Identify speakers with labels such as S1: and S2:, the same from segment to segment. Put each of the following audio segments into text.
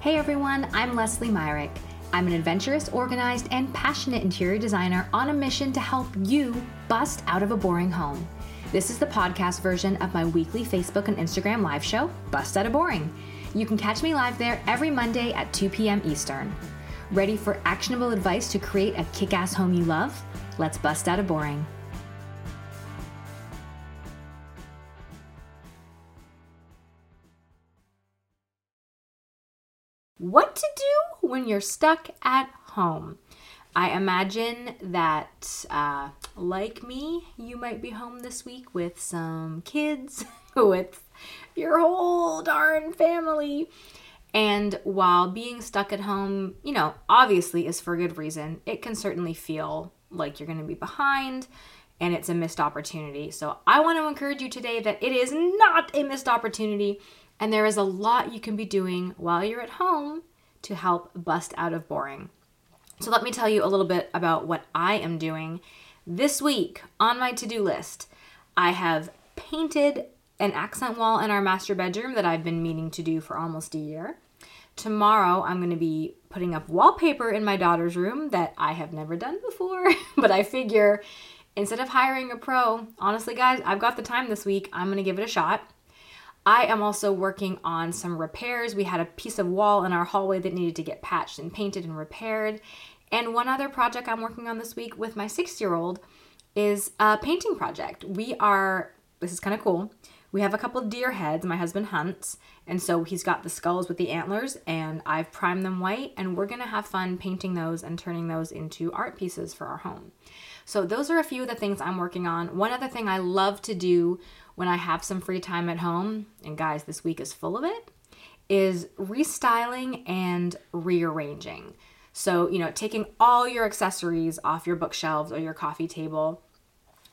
S1: Hey everyone, I'm Leslie Myrick. I'm an adventurous, organized, and passionate interior designer on a mission to help you bust out of a boring home. This is the podcast version of my weekly Facebook and Instagram live show, Bust Out of Boring. You can catch me live there every Monday at 2 p.m. Eastern. Ready for actionable advice to create a kick ass home you love? Let's bust out of boring. What to do when you're stuck at home? I imagine that, uh, like me, you might be home this week with some kids, with your whole darn family. And while being stuck at home, you know, obviously is for good reason, it can certainly feel like you're going to be behind and it's a missed opportunity. So I want to encourage you today that it is not a missed opportunity and there is a lot you can be doing while you're at home to help bust out of boring. So, let me tell you a little bit about what I am doing this week on my to do list. I have painted an accent wall in our master bedroom that I've been meaning to do for almost a year. Tomorrow, I'm going to be putting up wallpaper in my daughter's room that I have never done before, but I figure instead of hiring a pro, honestly, guys, I've got the time this week. I'm going to give it a shot. I am also working on some repairs. We had a piece of wall in our hallway that needed to get patched and painted and repaired. And one other project I'm working on this week with my six year old is a painting project. We are, this is kind of cool. We have a couple deer heads. My husband hunts, and so he's got the skulls with the antlers, and I've primed them white, and we're gonna have fun painting those and turning those into art pieces for our home. So, those are a few of the things I'm working on. One other thing I love to do when I have some free time at home, and guys, this week is full of it, is restyling and rearranging. So, you know, taking all your accessories off your bookshelves or your coffee table,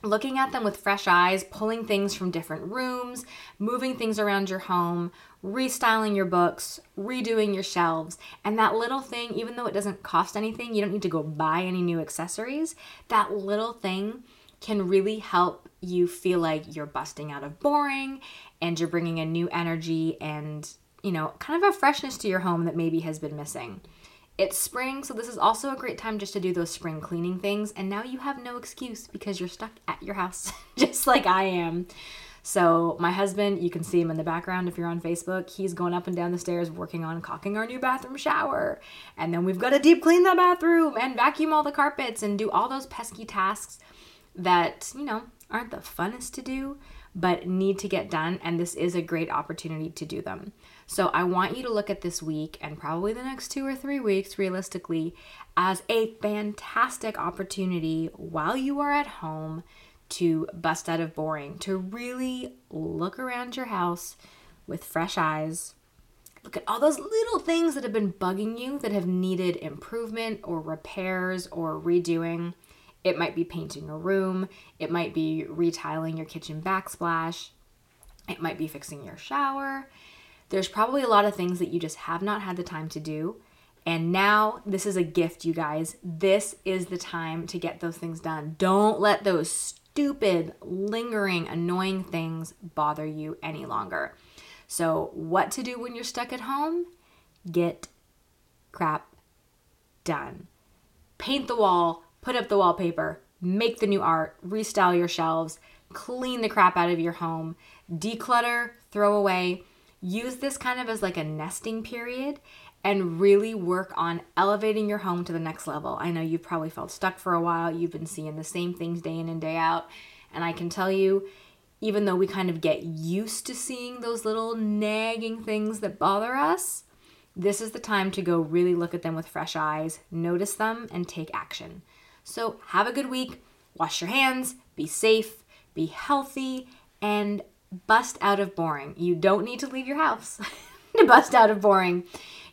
S1: looking at them with fresh eyes, pulling things from different rooms, moving things around your home, restyling your books, redoing your shelves, and that little thing, even though it doesn't cost anything, you don't need to go buy any new accessories, that little thing can really help you feel like you're busting out of boring and you're bringing a new energy and, you know, kind of a freshness to your home that maybe has been missing. It's spring, so this is also a great time just to do those spring cleaning things. And now you have no excuse because you're stuck at your house, just like I am. So, my husband, you can see him in the background if you're on Facebook. He's going up and down the stairs working on caulking our new bathroom shower. And then we've got to deep clean the bathroom and vacuum all the carpets and do all those pesky tasks that, you know, aren't the funnest to do, but need to get done. And this is a great opportunity to do them. So I want you to look at this week and probably the next two or three weeks, realistically, as a fantastic opportunity while you are at home to bust out of boring, to really look around your house with fresh eyes. Look at all those little things that have been bugging you that have needed improvement or repairs or redoing. It might be painting a room, it might be retiling your kitchen backsplash, it might be fixing your shower. There's probably a lot of things that you just have not had the time to do. And now this is a gift, you guys. This is the time to get those things done. Don't let those stupid, lingering, annoying things bother you any longer. So, what to do when you're stuck at home? Get crap done. Paint the wall, put up the wallpaper, make the new art, restyle your shelves, clean the crap out of your home, declutter, throw away. Use this kind of as like a nesting period and really work on elevating your home to the next level. I know you've probably felt stuck for a while. You've been seeing the same things day in and day out. And I can tell you, even though we kind of get used to seeing those little nagging things that bother us, this is the time to go really look at them with fresh eyes, notice them, and take action. So have a good week, wash your hands, be safe, be healthy, and bust out of boring. You don't need to leave your house to bust out of boring.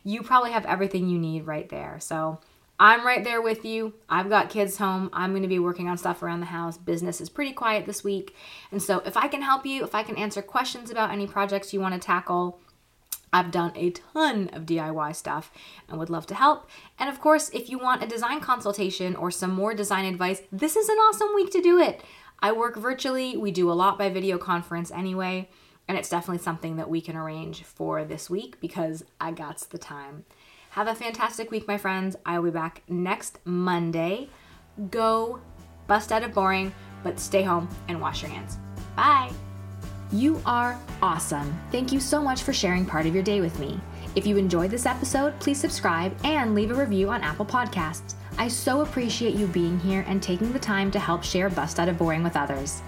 S1: You probably have everything you need right there. So I'm right there with you. I've got kids home. I'm going to be working on stuff around the house. Business is pretty quiet this week. And so if I can help you, if I can answer questions about any projects you want to tackle, I've done a ton of DIY stuff and would love to help. And of course, if you want a design consultation or some more design advice, this is an awesome week to do it. I work virtually, we do a lot by video conference anyway. And it's definitely something that we can arrange for this week because I got the time. Have a fantastic week, my friends. I will be back next Monday. Go bust out of boring, but stay home and wash your hands. Bye. You are awesome. Thank you so much for sharing part of your day with me. If you enjoyed this episode, please subscribe and leave a review on Apple Podcasts. I so appreciate you being here and taking the time to help share Bust Out of Boring with others.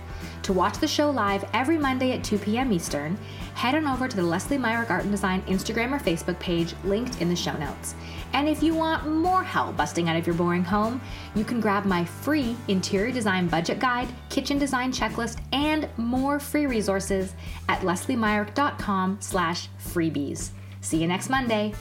S1: To watch the show live every Monday at 2 p.m. Eastern, head on over to the Leslie Myrick Art and Design Instagram or Facebook page linked in the show notes. And if you want more help busting out of your boring home, you can grab my free interior design budget guide, kitchen design checklist, and more free resources at lesliemyrick.com slash freebies. See you next Monday.